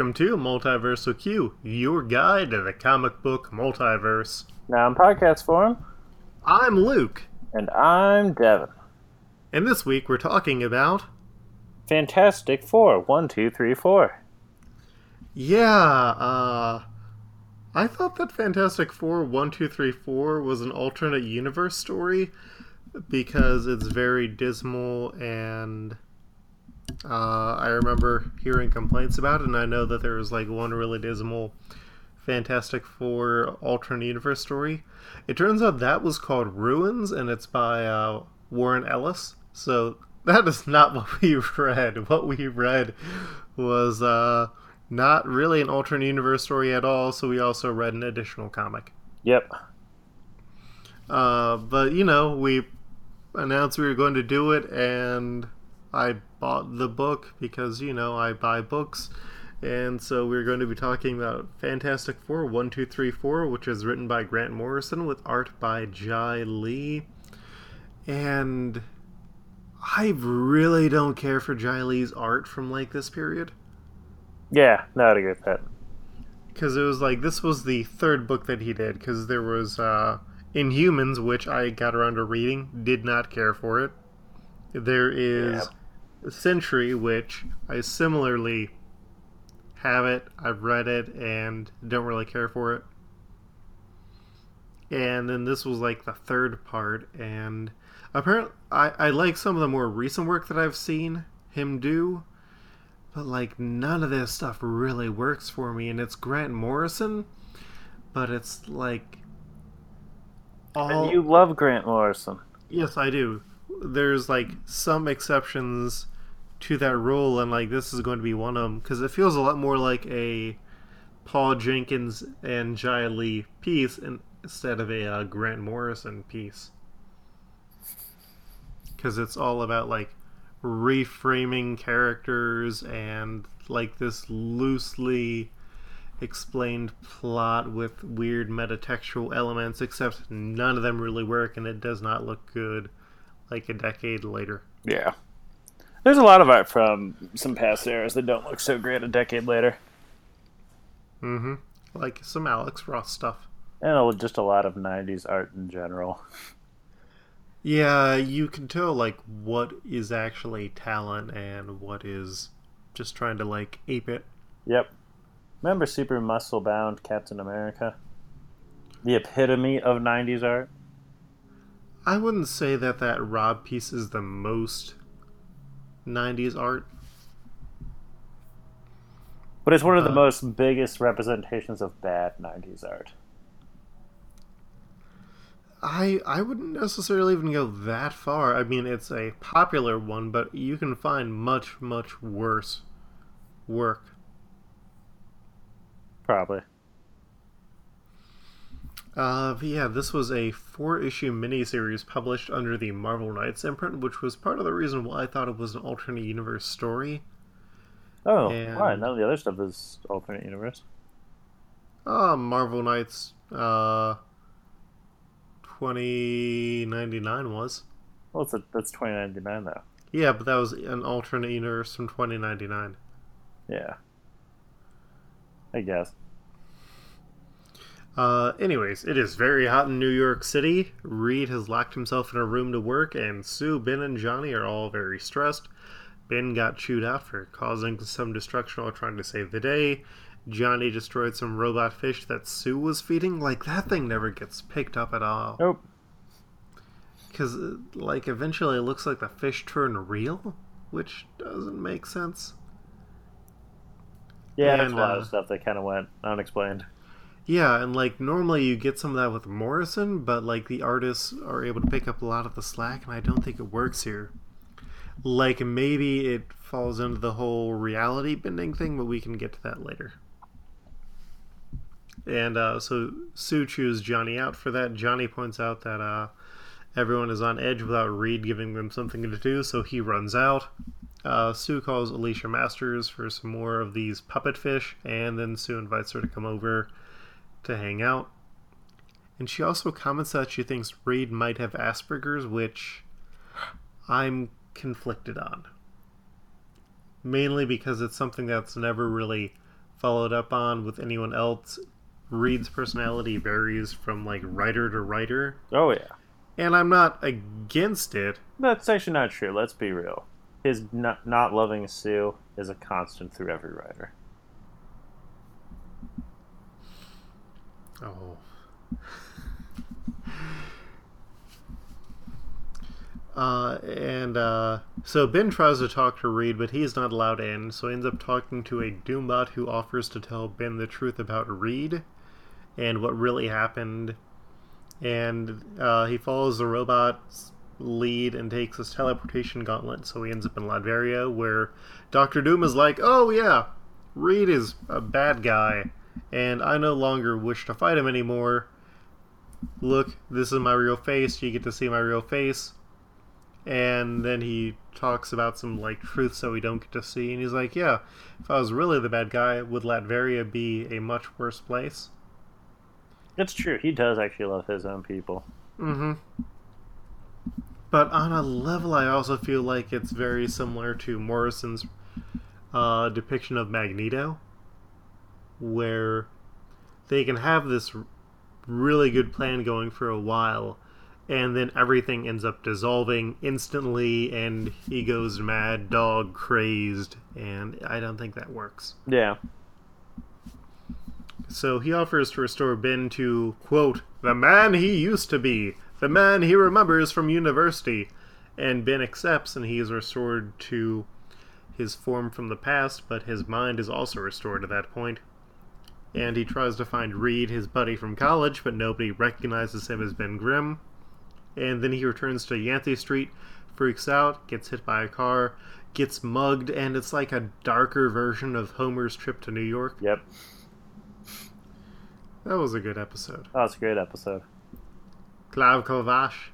Welcome to Multiversal Q, your guide to the comic book multiverse. Now in podcast form, I'm Luke, and I'm Devin. and this week we're talking about. Fantastic Four, one, two, three, four. Yeah, uh. I thought that Fantastic Four one, two, three, four was an alternate universe story because it's very dismal and. Uh, I remember hearing complaints about it, and I know that there was like one really dismal Fantastic Four alternate universe story. It turns out that was called Ruins, and it's by uh, Warren Ellis. So that is not what we read. What we read was uh, not really an alternate universe story at all. So we also read an additional comic. Yep. Uh, but you know, we announced we were going to do it, and I bought the book because you know I buy books, and so we're going to be talking about Fantastic Four one two three four, which is written by Grant Morrison with art by Jae Lee, and I really don't care for Jae Lee's art from like this period. Yeah, no, I'd agree with that. because it was like this was the third book that he did because there was uh inhumans which i got around to reading did not care for it. There is Sentry which i similarly have it i've read it and don't really care for it and then this was like the third part and apparently I, I like some of the more recent work that i've seen him do but like none of this stuff really works for me and it's grant morrison but it's like all And you love Grant Morrison. yes i do there's like some exceptions to that rule and like this is going to be one of them because it feels a lot more like a paul jenkins and jae lee piece in, instead of a uh, grant morrison piece. Because it's all about like reframing characters and like this loosely explained plot with weird metatextual elements except none of them really work and it does not look good like a decade later Yeah. There's a lot of art from some past eras that don't look so great a decade later. mm-hmm like some alex ross stuff And a- just a lot of 90s art in general. yeah you can tell like what is actually talent and what is just trying to like ape it Yep. Remember Super Muscle Bound Captain America? The epitome of 90s art? I wouldn't say that that rob piece is the most 90s art But it's one of the Uh, most biggest representations of bad 90s art. I I wouldn't necessarily even go that far. I mean, it's a popular one, but you can find much much worse work. Probably. Uh, yeah, this was a four-issue miniseries published under the Marvel Knights imprint, which was part of the reason why I thought it was an alternate universe story. Oh, And- why? None of the other stuff is alternate universe. Uh, Marvel Knights, uh, 2099 was. Well, it's a, that's 2099 though. Yeah, but that was an alternate universe from 2099. Yeah. I guess. Uh, anyways, it is very hot in New York City. Reed has locked himself in a room to work, and Sue, Ben, and Johnny are all very stressed. Ben got chewed out for causing some destruction while trying to save the day. Johnny destroyed some robot fish that Sue was feeding. Like, that thing never gets picked up at all. Nope. Because, like, eventually it looks like the fish turn real, which doesn't make sense. Yeah, there's And, a lot uh, of stuff that kind of went unexplained. Yeah, and like normally you get some of that with Morrison, but like the artists are able to pick up a lot of the slack, and I don't think it works here. Like maybe it falls into the whole reality bending thing, but we can get to that later. And uh, so Sue chews Johnny out for that. Johnny points out that uh, everyone is on edge without Reed giving them something to do, so he runs out. Uh, Sue calls Alicia Masters for some more of these puppet fish, and then Sue invites her to come over to hang out. And she also comments that she thinks Reed might have Asperger's, which I'm conflicted on. Mainly because it's something that's never really followed up on with anyone else. Reed's personality varies from like writer to writer, Oh yeah, and I'm not against it. that's actually not true. Let's be real. His not, not loving Sue is a constant through every writer. Oh. Uh, and uh, so Ben tries to talk to Reed, but he's not allowed in, so he ends up talking to a Doombot who offers to tell Ben the truth about Reed and what really happened. And uh, he follows the robot's lead and takes his teleportation gauntlet, so he ends up in Latveria, where Doctor Doom is like, "Oh yeah, Reed is a bad guy, and I no longer wish to fight him anymore. Look, this is my real face. You get to see my real face." And then he talks about some like truths that we don't get to see, and he's like, "Yeah, if I was really the bad guy, would Latveria be a much worse place?" It's true. He does actually love his own people. Mm-hmm. But on a level, I also feel like it's very similar to Morrison's uh, depiction of Magneto, where they can have this really good plan going for a while, and then everything ends up dissolving instantly, and he goes mad, dog crazed, and I don't think that works. Yeah. So he offers to restore Ben to, quote, the man he used to be, the man he remembers from university. And Ben accepts and he is restored to his form from the past, but his mind is also restored at that point. And he tries to find Reed, his buddy from college, but nobody recognizes him as Ben Grimm. And then he returns to Yancey Street, freaks out, gets hit by a car, gets mugged, and it's like a darker version of Homer's trip to New York. Yep. That was a good episode. That was a great episode. Klav Kalash.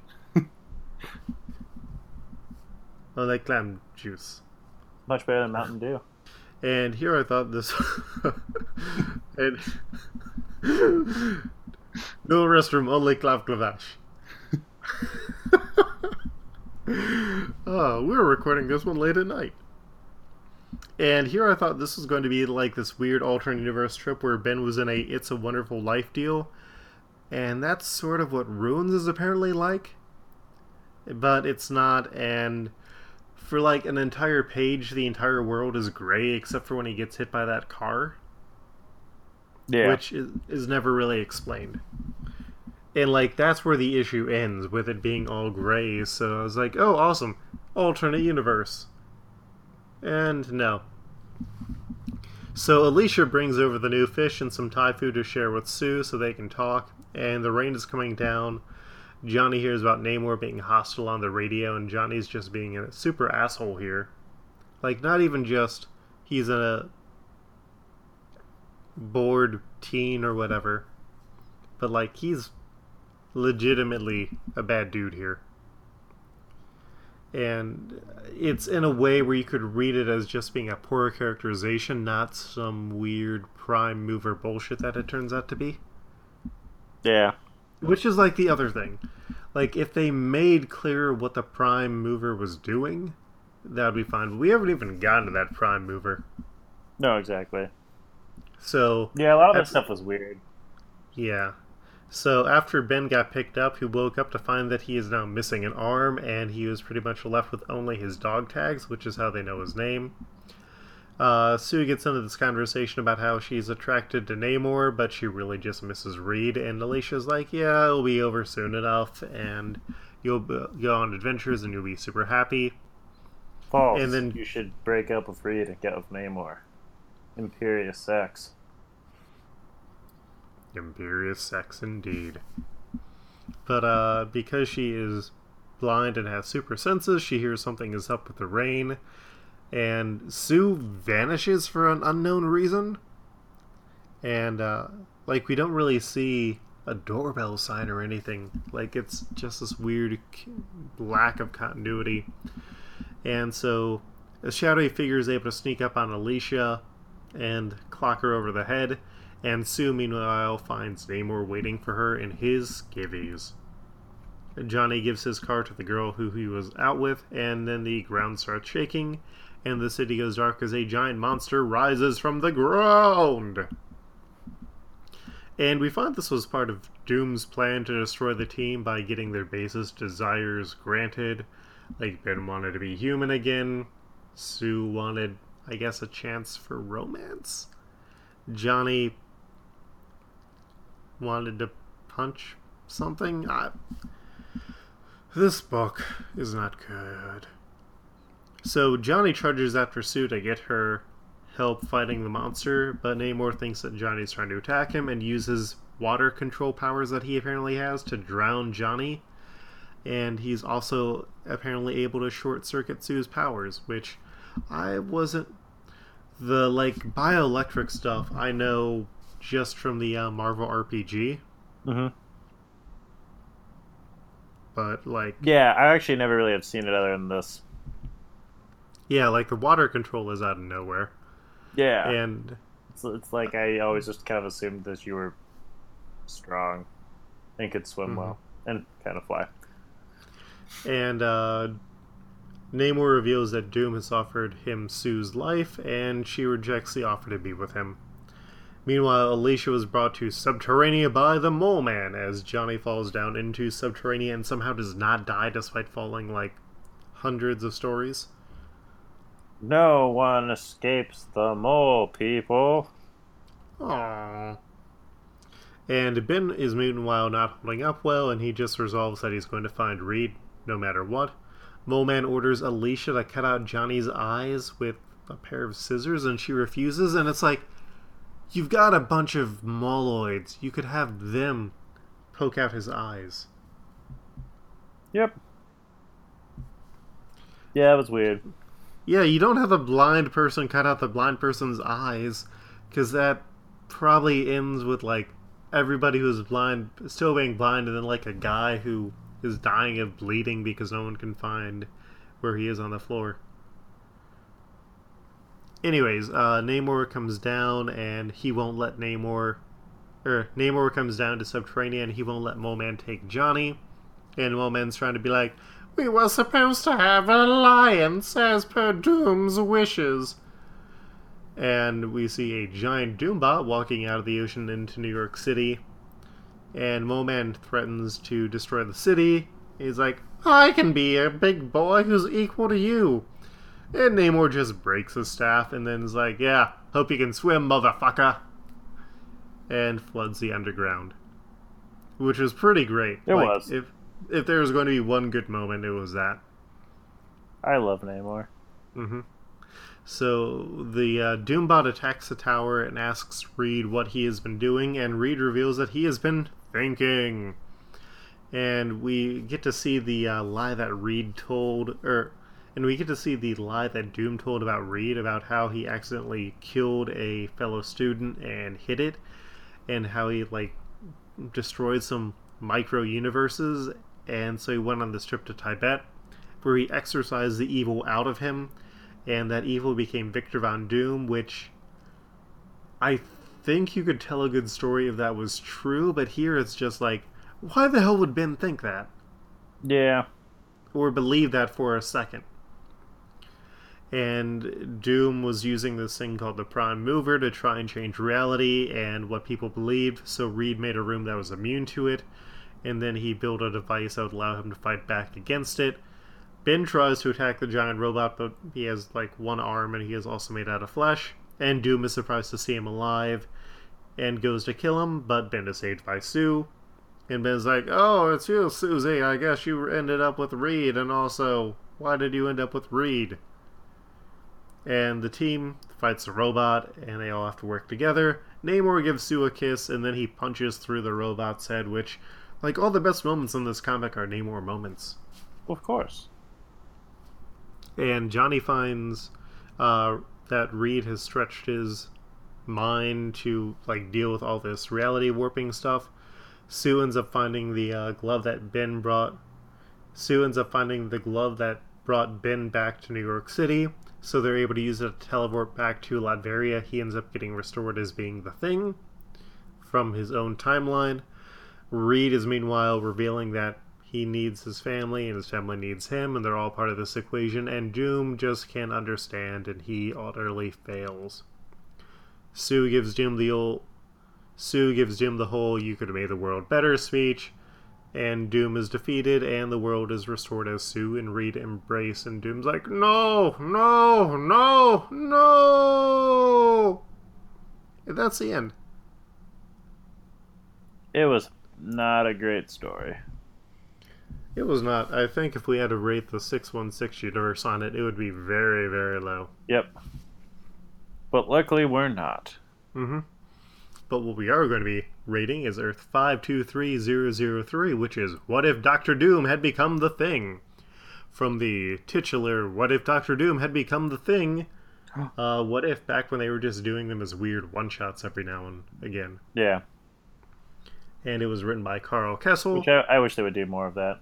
I like clam juice. Much better than Mountain Dew. And here I thought this. and no restroom, only Klav oh, we were recording this one late at night. And here I thought this was going to be like this weird alternate universe trip where Ben was in a It's a Wonderful Life deal. And that's sort of what Ruins is apparently like. But it's not, and for like an entire page, the entire world is gray except for when he gets hit by that car, Yeah. which is, is never really explained. And like that's where the issue ends with it being all gray. So I was like, "Oh, awesome, alternate universe." And no. So Alicia brings over the new fish and some Thai food to share with Sue so they can talk. And the rain is coming down. Johnny hears about Namor being hostile on the radio, and Johnny's just being a super asshole here. Like, not even just he's a bored teen or whatever, but like he's legitimately a bad dude here. And it's in a way where you could read it as just being a poor characterization, not some weird prime mover bullshit that it turns out to be. yeah. Which is like the other thing. Like, if they made clear what the prime mover was doing, that would be fine. But we haven't even gotten to that prime mover. No, exactly. So, Yeah, a lot of that stuff was weird. yeah. So, after Ben got picked up, he woke up to find that he is now missing an arm, and he was pretty much left with only his dog tags, which is how they know his name. Uh, Sue gets into this conversation about how she's attracted to Namor, but she really just misses Reed. And Alicia's like, "Yeah, it'll be over soon enough, and you'll go on adventures, and you'll be super happy." False. And then- you should break up with Reed and get with Namor. Imperious sex. Imperious sex indeed. But uh, because she is blind and has super senses, she hears something is up with the rain, and Sue vanishes for an unknown reason. And uh, like we don't really see a doorbell sign or anything. Like it's just this weird lack of continuity. And so a shadowy figure is able to sneak up on Alicia and clock her over the head. And Sue, meanwhile, finds Namor waiting for her in his skivvies. Johnny gives his car to the girl who he was out with, and then the ground starts shaking, and the city goes dark as a giant monster rises from the ground. And we find this was part of Doom's plan to destroy the team by getting their basest desires granted. Like, Ben wanted to be human again, Sue wanted, I guess, a chance for romance. Johnny wanted to punch something. I... This book is not good. So Johnny charges after Sue to get her help fighting the monster, but Namor thinks that Johnny's trying to attack him and uses water control powers that he apparently has to drown Johnny. And he's also apparently able to short circuit Sue's powers, which I wasn't. The like bioelectric stuff I know just from the uh, Marvel RPG. Mm-hmm. But like, Yeah, I actually never really have seen it other than this. yeah, like the water control is out of nowhere, Yeah, and it's, it's like I always just kind of assumed that you were strong and could swim Mhm. well and kind of fly. and uh, Namor reveals that Doom has offered him Sue's life, and she rejects the offer to be with him. Meanwhile, Alicia was brought to Subterranea by the Mole Man as Johnny falls down into Subterranea and somehow does not die despite falling like hundreds of stories. No one escapes the mole, people. Aww. And Ben is meanwhile not holding up well, and he just resolves that he's going to find Reed no matter what. Mole Man orders Alicia to cut out Johnny's eyes with a pair of scissors, and she refuses, and it's like, you've got a bunch of moloids. You could have them poke out his eyes. Yep. Yeah, it was weird. Yeah, you don't have a blind person cut out the blind person's eyes, because that probably ends with like everybody who's blind still being blind, and then like a guy who is dying of bleeding because no one can find where he is on the floor. Anyways, uh, Namor comes down, and he won't let Namor, or Namor comes down to Subterranean and he won't let Mole Man take Johnny. And Mole Man's trying to be like, we were supposed to have an alliance as per Doom's wishes. And we see a giant Doombot walking out of the ocean into New York City. And Moman threatens to destroy the city. He's like, I can be a big boy who's equal to you. And Namor just breaks his staff and then is like, Yeah, hope you can swim, motherfucker. And floods the underground. Which was pretty great. It Like, was. If if there was going to be one good moment, it was that. I love Namor. hmm So the uh, Doombot attacks the tower and asks Reed what he has been doing, and Reed reveals that he has been thinking. And we get to see the uh, lie that Reed told, or and we get to see the lie that Doom told about Reed about how he accidentally killed a fellow student and hid it, and how he like destroyed some micro universes, and so he went on this trip to Tibet, where he exorcised the evil out of him, and that evil became Victor Von Doom, which I think you could tell a good story if that was true, but here it's just like, why the hell would Ben think that? Yeah. Or believe that for a second? And Doom was using this thing called the Prime Mover to try and change reality and what people believed, so Reed made a room that was immune to it, and then he built a device that would allow him to fight back against it. Ben tries to attack the giant robot, but he has like one arm and he is also made out of flesh. And Doom is surprised to see him alive and goes to kill him, but Ben is saved by Sue. And Ben's like, Oh, it's you, Susie. I guess you ended up with Reed, and also, why did you end up with Reed? And the team fights the robot, and they all have to work together. Namor gives Sue a kiss, and then he punches through the robot's head, which, like, all the best moments in this comic are Namor moments. Of course. And Johnny finds uh, that Reed has stretched his mind to like deal with all this reality warping stuff. Sue ends up finding the uh, glove that Ben brought. Sue ends up finding the glove that brought Ben back to New York City, so they're able to use it to teleport back to Latveria. He ends up getting restored as being the Thing from his own timeline. Reed is meanwhile revealing that he needs his family, and his family needs him, and they're all part of this equation. And Doom just can't understand, and he utterly fails. Sue gives Doom the old. Sue gives Doom the whole "You could have made the world better" speech, and Doom is defeated, and the world is restored as Sue and Reed embrace, and Doom's like, "No, no, no, no." And that's the end. It was not a great story. It was not. I think if we had to rate the 616 universe on it, it would be very, very low. Yep. But luckily, we're not. Mm-hmm. But what we are going to be rating is Earth 523003, which is What If Doctor Doom Had Become the Thing? From the titular What If Doctor Doom Had Become the Thing? Uh, what if back when they were just doing them as weird one shots every now and again? Yeah. And it was written by Karl Kesel. Which I, I wish they would do more of that.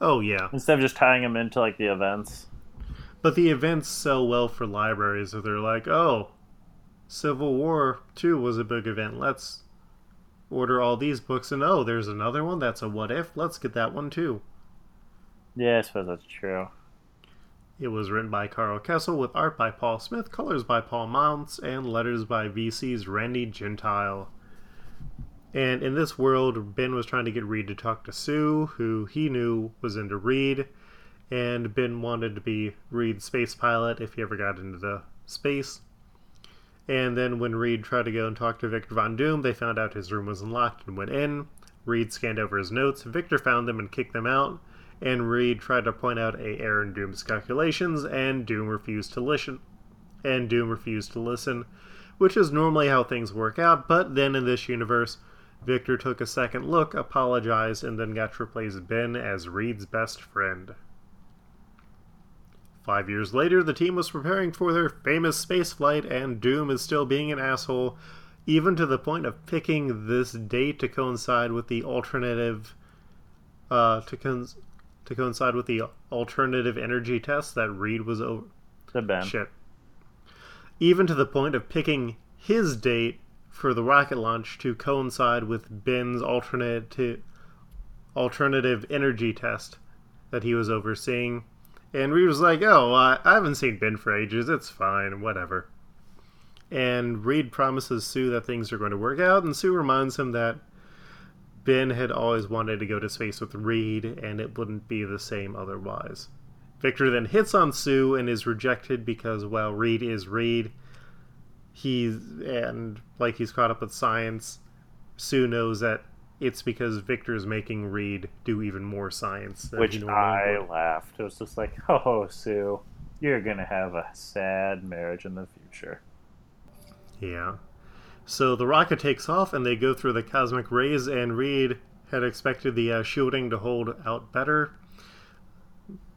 Oh, yeah. Instead of just tying them into, like, the events. But the events sell well for libraries, so they're like, oh, Civil War 2 was a big event. Let's order all these books, and oh, there's another one that's a what if. Let's get that one too. Yeah, I suppose that's true. It was written by Karl Kesel with art by Paul Smith, colors by Paul Mounts, and letters by VC's Randy Gentile. And in this world, Ben was trying to get Reed to talk to Sue, who he knew was into Reed, and Ben wanted to be Reed's space pilot if he ever got into the space. And then when Reed tried to go and talk to Victor Von Doom, they found out his room was unlocked and went in. Reed scanned over his notes. Victor found them and kicked them out and Reed tried to point out a error in Doom's calculations, and Doom refused to listen. And Doom refused to listen, which is normally how things work out. But then in this universe, Victor took a second look, apologized, and then got to replace Ben as Reed's best friend. Five years later, the team was preparing for their famous spaceflight, and Doom is still being an asshole, even to the point of picking this date to coincide with the alternative, uh, to con- to coincide with the alternative energy test that Reed was over. The Ben. Shit. Even to the point of picking his date for the rocket launch to coincide with Ben's alternative alternative energy test that he was overseeing. And Reed was like, "Oh, I, haven't seen Ben for ages. It's fine, whatever." And Reed promises Sue that things are going to work out, and Sue reminds him that Ben had always wanted to go to space with Reed, and it wouldn't be the same otherwise. Victor then hits on Sue and is rejected because while Reed is Reed, he's and like he's caught up with science. Sue knows that it's because Victor's making Reed do even more science. Which I would. laughed. It was just like, oh, Sue, you're gonna have a sad marriage in the future. Yeah. So the rocket takes off and they go through the cosmic rays, and Reed had expected the uh, shielding to hold out better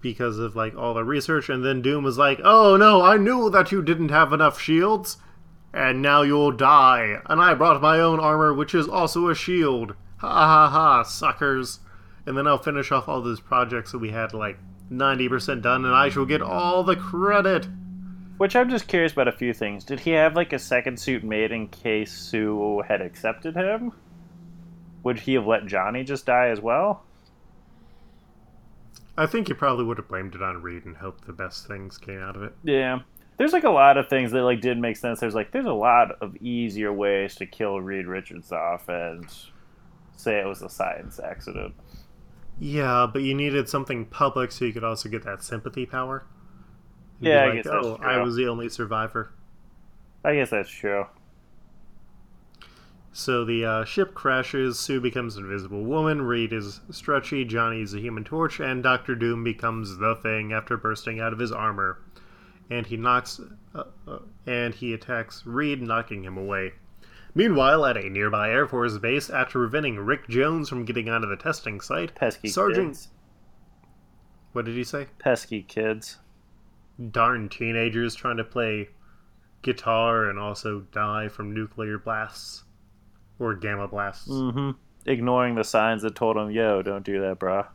because of like all the research and then Doom was like, "Oh no, I knew that you didn't have enough shields and now you'll die. And I brought my own armor which is also a shield. Ha ha ha, suckers." And then I'll finish off all those projects that we had like 90% done and I shall get all the credit. Which I'm just curious about a few things. Did he have like a second suit made in case Sue had accepted him? Would he have let Johnny just die as well? I think he probably would have blamed it on Reed and hoped the best things came out of it. Yeah. There's like a lot of things that like did make sense. There's like there's a lot of easier ways to kill Reed Richards off and say it was a science accident. Yeah, but you needed something public so you could also get that sympathy power yeah, like, oh, I was the only survivor. I guess that's true. So the uh, ship crashes, Sue becomes an invisible woman, Reed is stretchy, Johnny's a human torch, and Doctor Doom becomes the thing after bursting out of his armor. And he knocks, uh, uh, and he attacks Reed, knocking him away. Meanwhile, at a nearby Air Force base, after preventing Rick Jones from getting onto the testing site, pesky Sergeant. Kids. What did he say? Pesky kids darn teenagers trying to play guitar and also die from nuclear blasts or gamma blasts. Mm-hmm. Ignoring the signs that told him, "Yo, don't do that, brah."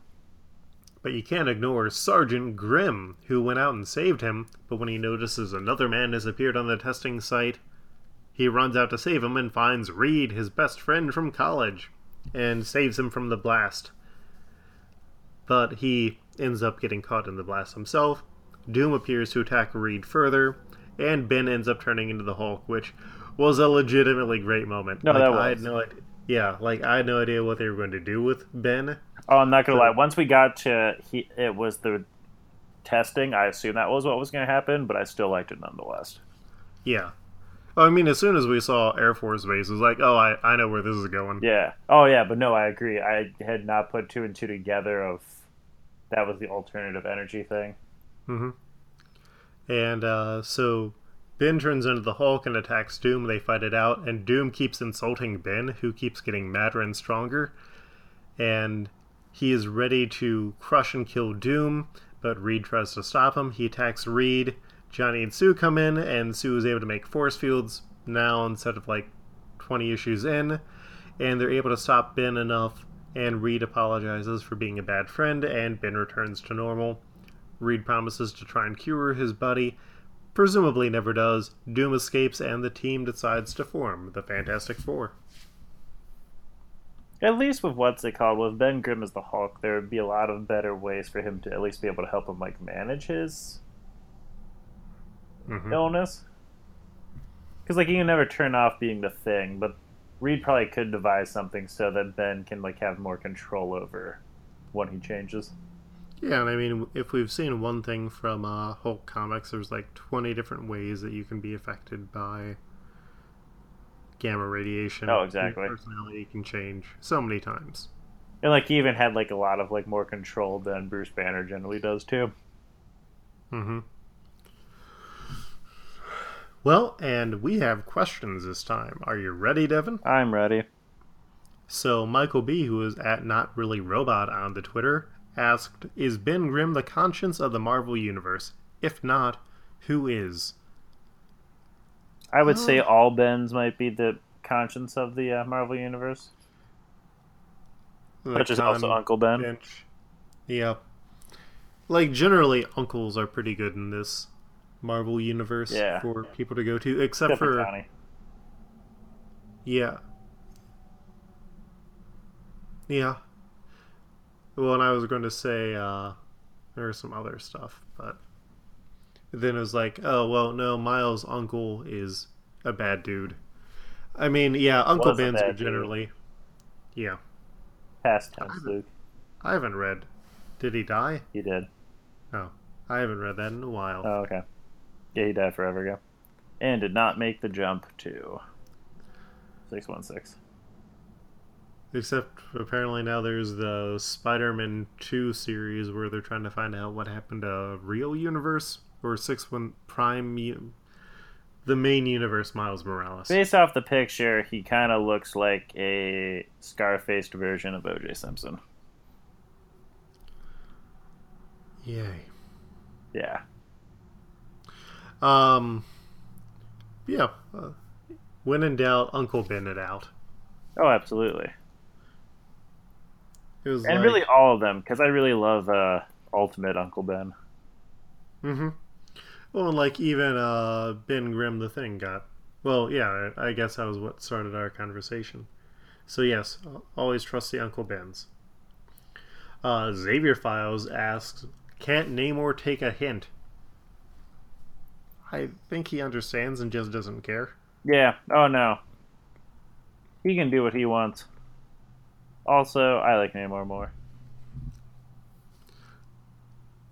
But you can't ignore Sergeant Grimm, who went out and saved him. But when he notices another man has appeared on the testing site, he runs out to save him and finds Reed, his best friend from college, and saves him from the blast. but he ends up getting caught in the blast himself. Doom appears to attack Reed further, and Ben ends up turning into the Hulk, which was a legitimately great moment. No, like, that was. I had no idea. Yeah, like I had no idea what they were going to do with Ben. Oh, I'm not gonna So- lie. Once we got to he, it was the testing. I assumed that was what was gonna happen, but I still liked it nonetheless. Yeah. Well, I mean, as soon as we saw Air Force Base, it was like, oh, I, I know where this is going. Yeah. Oh yeah, but no, I agree. I had not put two and two together of that was the alternative energy thing. Mm-hmm. And uh, so Ben turns into the Hulk and attacks Doom. They fight it out, and Doom keeps insulting Ben, who keeps getting madder and stronger. And he is ready to crush and kill Doom, but Reed tries to stop him. He attacks Reed. Johnny and Sue come in, and Sue is able to make force fields now instead of like 20 issues in. And they're able to stop Ben enough, and Reed apologizes for being a bad friend, and Ben returns to normal. Reed promises to try and cure his buddy, presumably never does. Doom escapes, and the team decides to form the Fantastic Four. At least with what's it called, with Ben Grimm as the Hulk, there would be a lot of better ways for him to at least be able to help him like manage his Mhm. illness. Because like you can never turn off being the thing, but Reed probably could devise something so that Ben can like have more control over what he changes. Yeah, and I mean, if we've seen one thing from uh, Hulk comics, there's like 20 different ways that you can be affected by gamma radiation. Oh, exactly. Your personality can change so many times. And like he even had like a lot of like more control than Bruce Banner generally does too. hmm Well, and we have questions this time. Are you ready, Devin? I'm ready. So Michael B, who is at Not Really Robot on the Twitter, asked, "Is Ben Grimm the conscience of the Marvel universe? If not, who is?" I would say Oh. all Bens might be the conscience of the uh, Marvel universe, which is also Uncle Ben. bench. Yeah. Like generally, uncles are pretty good in this Marvel universe Yeah. for people to go to, except Except for for yeah, yeah. Well, and I was going to say uh, there was some other stuff, but then it was like, oh well, no, Miles' uncle is a bad dude. I mean, yeah, Uncle Ben's are dude. generally, yeah. Past tense, Luke. I haven't read. Did he die? He did. Oh, I haven't read that in a while. Oh, okay. Yeah, he died forever ago. And did not make the jump to 616. Except apparently now there's the Spider-Man 2 series where they're trying to find out what happened to Real Universe or 6 1 Prime U- the main universe Miles Morales. Based off the picture, he kind of looks like a scar-faced version of O.J. Simpson. Yay. Yeah. Um yeah, uh, when in doubt, Uncle Ben it out. Oh, absolutely. It was And like, really all of them, because I really love uh, Ultimate Uncle Ben. Mm-hmm. Well, and like even uh, Ben Grimm the thing got. Well, yeah, I I guess that was what started our conversation. So yes, always trust the Uncle Bens. Uh, Xavier Files asks, "Can't Namor take a hint?" I think he understands and just doesn't care. Yeah. Oh no. He can do what he wants. Also, I like Namor more.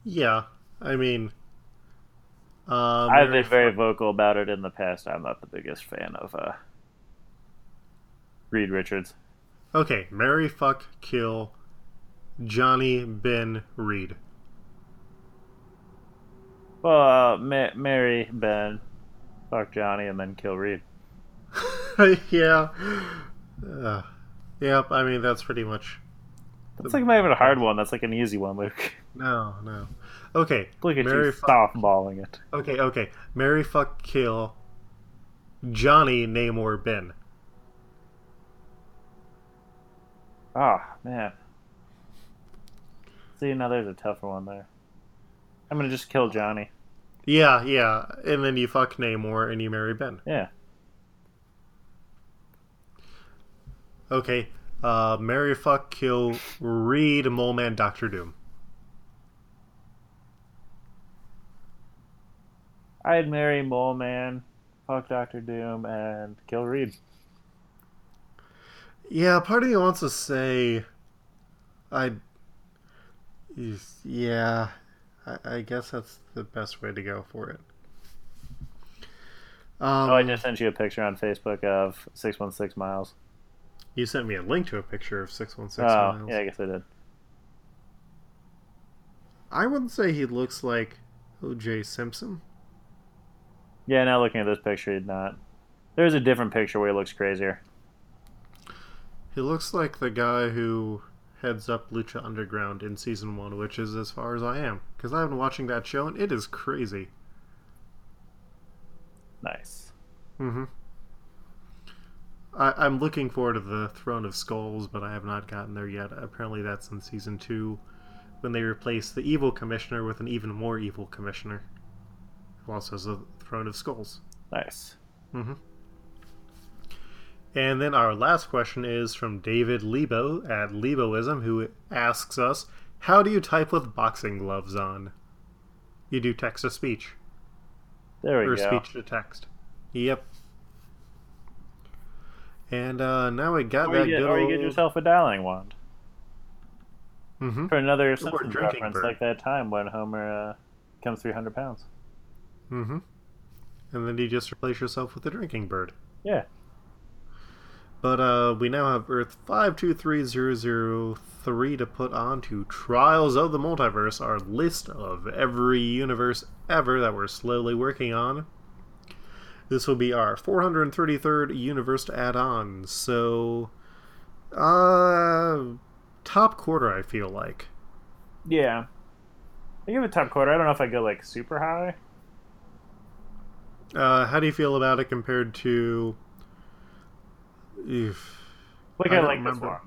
Yeah, I mean, uh, I've been very vocal about it in the past. I'm not the biggest fan of uh, Reed Richards. Okay, Marry fuck kill Johnny Ben Reed. Well, uh, Ma- marry Ben, fuck Johnny, and then kill Reed. yeah. Uh, yep, I mean that's pretty much That's like not even a hard one. That's like an easy one, Luke. no, no. Okay, Look at Mary you fuck softballing it. Okay, okay. Marry fuck kill Johnny Namor Ben. Oh man. See, now there's a tougher one there. I'm gonna just kill Johnny. Yeah, yeah. And then you fuck Namor and you marry Ben. Yeah. Okay. Uh, marry, fuck, kill, Reed Mole Man, Doctor Doom. I'd marry Mole Man, fuck Doctor Doom, and kill Reed. Yeah, part of me wants to say, I, yeah, I, I guess that's the best way to go for it. Um, oh, I just sent you a picture on Facebook of six one six miles. You sent me a link to a picture of six one six Oh, miles. yeah, I guess I did. I wouldn't say he looks like O.J. Simpson. Yeah, now looking at this picture, he's not. There's a different picture where he looks crazier. He looks like the guy who heads up Lucha Underground in season one, which is as far as I am, because I've been watching that show and it is crazy. Nice. Mm-hmm. I, I'm looking forward to the Throne of Skulls, but I have not gotten there yet. Apparently, that's in season two, when they replace the evil commissioner with an even more evil commissioner, who also has a Throne of Skulls. Nice. Mm-hmm. And then our last question is from David Lebo at Leboism, who asks us, "How do you type with boxing gloves on?" You do text to speech There we or go. speech to text. Yep. And uh, now we got Or that you, get, good or you get yourself a dialing wand hmm for another Simpsons reference, bird. like that time when Homer uh, becomes three hundred pounds. Mm-hmm. And then you just replace yourself with a drinking bird. Yeah. But uh, we now have Earth 523003 to put on to Trials of the Multiverse, our list of every universe ever that we're slowly working on. This will be our 433rd universe to add on. So, uh, top quarter, I feel like. Yeah. I give it top quarter. I don't know if I go like super high. Uh, how do you feel about it compared to. Oof. Like I I, like this one.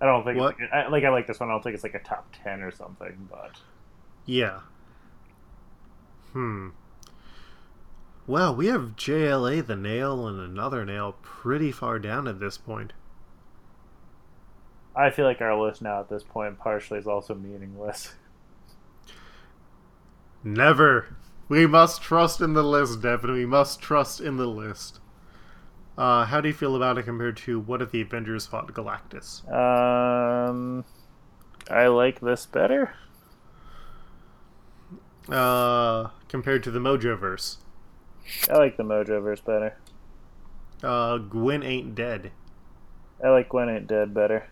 I don't think What? It's like, I, like I like this one. I don't think it's like a top ten or something, but Yeah. Hmm. Wow, we have JLA the nail and another nail pretty far down at this point. I feel like our list now at this point partially is also meaningless. Never. We must trust in the list, Devin. We must trust in the list. Uh, how do you feel about it compared to what if the Avengers fought Galactus? Um, I like this better. Uh, compared to the Mojoverse. I like the Mojoverse better. Uh, Gwen ain't dead. I like Gwen Ain't Dead better.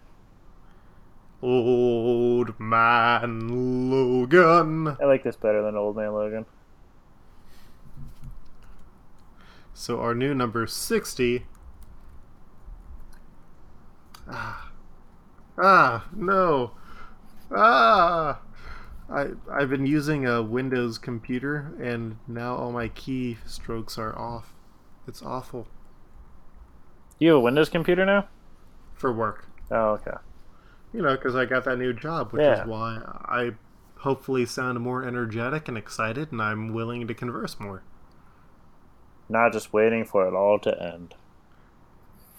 Old man Logan. I like this better than Old Man Logan. So our new number 60. Ah. Ah, no. Ah. I I've been using a Windows computer and now all my key strokes are off. It's awful You have a Windows computer now? for work. Oh, okay. You know, cuz I got that new job, which Yeah. is why I hopefully sound more energetic and excited and I'm willing to converse more. Not just waiting for it all to end.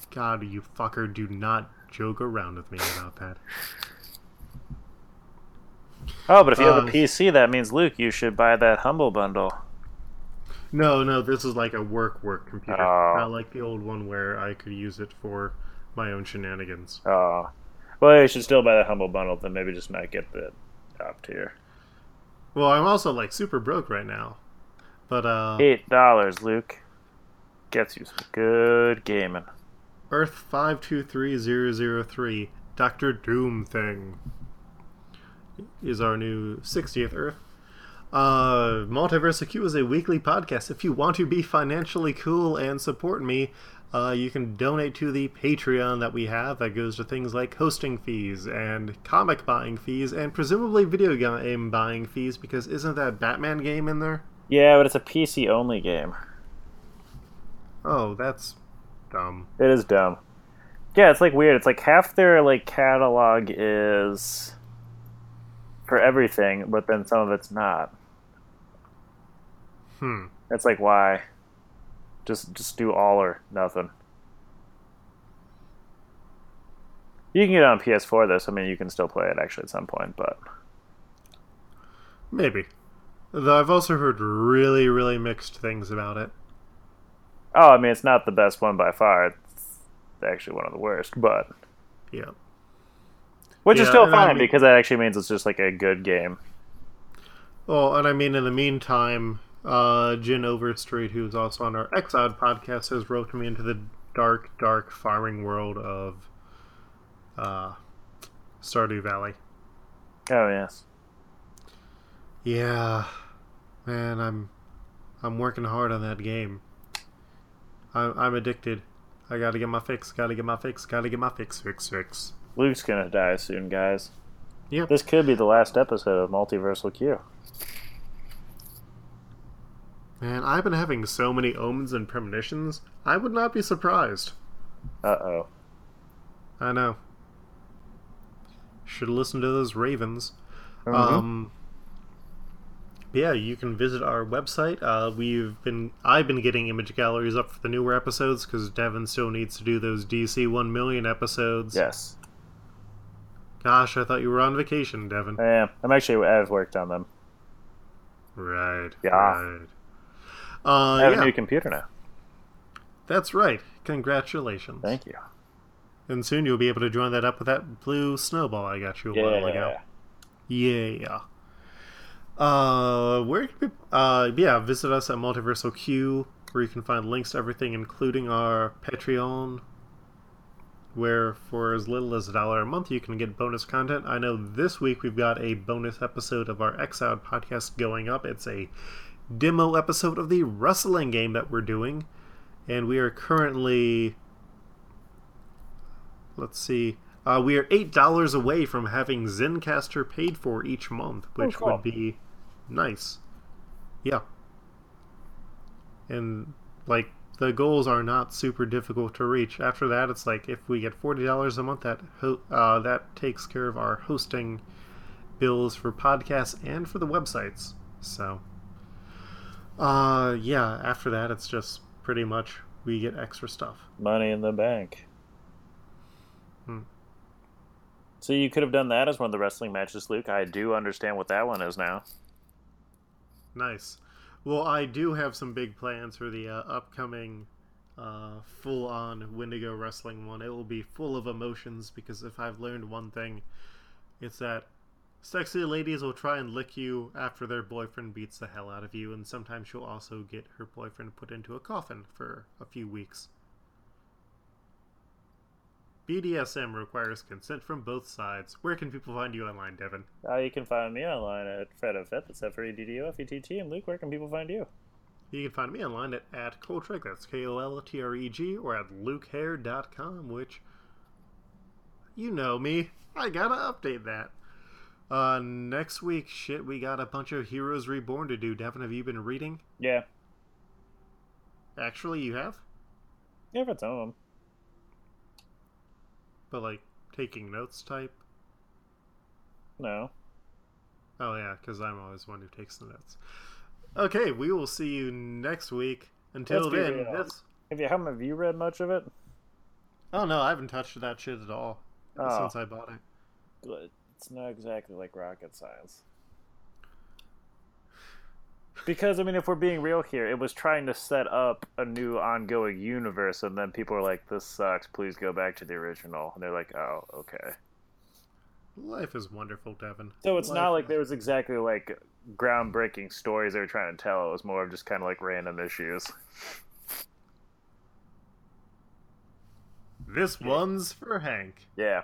God, you fucker, do not joke around with me about that. Oh, but if you have a um, PC, that means Luke, you should buy that Humble Bundle. No, no, this is like a work work computer. Oh. Not like the old one where I could use it for my own shenanigans. Oh, well, you should still buy the Humble Bundle. Then maybe just not get the top tier. Well, I'm also like super broke right now. But uh Eight dollars, Luke. Gets you some good gaming. Earth 523003 Doctor Doom thing is our new 60th Earth. Uh, Multiverse Q is a weekly podcast. If you want to be financially cool and support me, uh, you can donate to the Patreon that we have. That goes to things like hosting fees and comic buying fees and presumably video game buying fees because isn't that Batman game in there? Yeah, but it's a PC only game. Oh, that's dumb. It is dumb. Yeah, it's like weird. It's like half their like catalog is for everything, but then some of it's not. Hmm. It's like why? Just just do all or nothing. You can get it on PS4 though, so I mean you can still play it actually at some point, but Maybe. Though I've also heard really, really mixed things about it. Oh, I mean, it's not the best one by far. It's actually one of the worst, but Yeah. which is still and I fine mean- because that actually means it's just like a good game. Well, and I mean, in the meantime, uh, Jin Overstreet, who's also on our Exiled podcast, has roped me into the dark, dark farming world of uh, Stardew Valley. Oh yes. Yeah, man, I'm I'm working hard on that game. I'm I'm addicted. I gotta get my fix. Gotta get my fix. Gotta get my fix. Fix. Fix. Luke's gonna die soon, guys. Yep. This could be the last episode of Multiversal Q. Man, I've been having so many omens and premonitions. I would not be surprised. Uh oh. I know. Should have listened to those ravens. Mm-hmm. Um, yeah, you can visit our website. Uh, we've been I've been getting image galleries up for the newer episodes because Devin still needs to do those DC one million episodes. yes. Gosh, I thought you were on vacation, Devin. I am. I'm actually. I've worked on them. Right. Yeah. Right. Uh, I have yeah, a new computer now. that's right. Congratulations. Thank you. And soon you'll be able to join that up with that blue snowball I got you a while ago. Yeah. Yeah. Uh, where can we, uh, yeah, visit us at Multiversal Q, where you can find links to everything, including our Patreon, where for as little as a dollar a month you can get bonus content. I know this week we've got a bonus episode of our Exiled podcast going up. It's a demo episode of the wrestling game that we're doing, and we are currently, let's see, uh, we are eight dollars away from having Zencastr paid for each month, which cool. would be nice. Yeah. And like the goals are not super difficult to reach. After that, it's like if we get forty dollars a month, that ho- uh, that takes care of our hosting bills for podcasts and for the websites. So, uh, yeah. After that, it's just pretty much we get extra stuff. Money in the bank. Hmm. So you could have done that as one of the wrestling matches, Luke. I do understand what that one is now. Nice. Well, I do have some big plans for the uh, upcoming uh, full on Wendigo Wrestling one. It will be full of emotions because if I've learned one thing, it's that sexy ladies will try and lick you after their boyfriend beats the hell out of you, and sometimes she'll also get her boyfriend put into a coffin for a few weeks. BDSM requires consent from both sides. Where can people find you online, Devin? Uh, you can find me online at Freddo Fett. That's F R E D D O F E T T. And Luke, where can people find you? You can find me online at, at Koltreg, that's K O L T R E G, or at lukehair.com, which, you know me, I gotta update that. Uh, next week, shit, we got a bunch of Heroes Reborn to do. Devin, have you been reading? Yeah. Actually, you have? Yeah, if it's some of them. But, like, taking notes type? No. Oh, yeah, because I'm always one who takes the notes. Okay, we will see you next week. Until then. Have you, haven't have you read much of it? Oh, no, I haven't touched that shit at all Oh. since I bought it. Good. It's not exactly like rocket science. Because I mean, if we're being real here, it was trying to set up a new ongoing universe, and then people are like, "This sucks. Please go back to the original." And they're like, "Oh, okay." Life is wonderful, Devin. So it's not like is- there was exactly like groundbreaking stories they were trying to tell. It was more of just kind of like random issues. This one's for Hank. Yeah.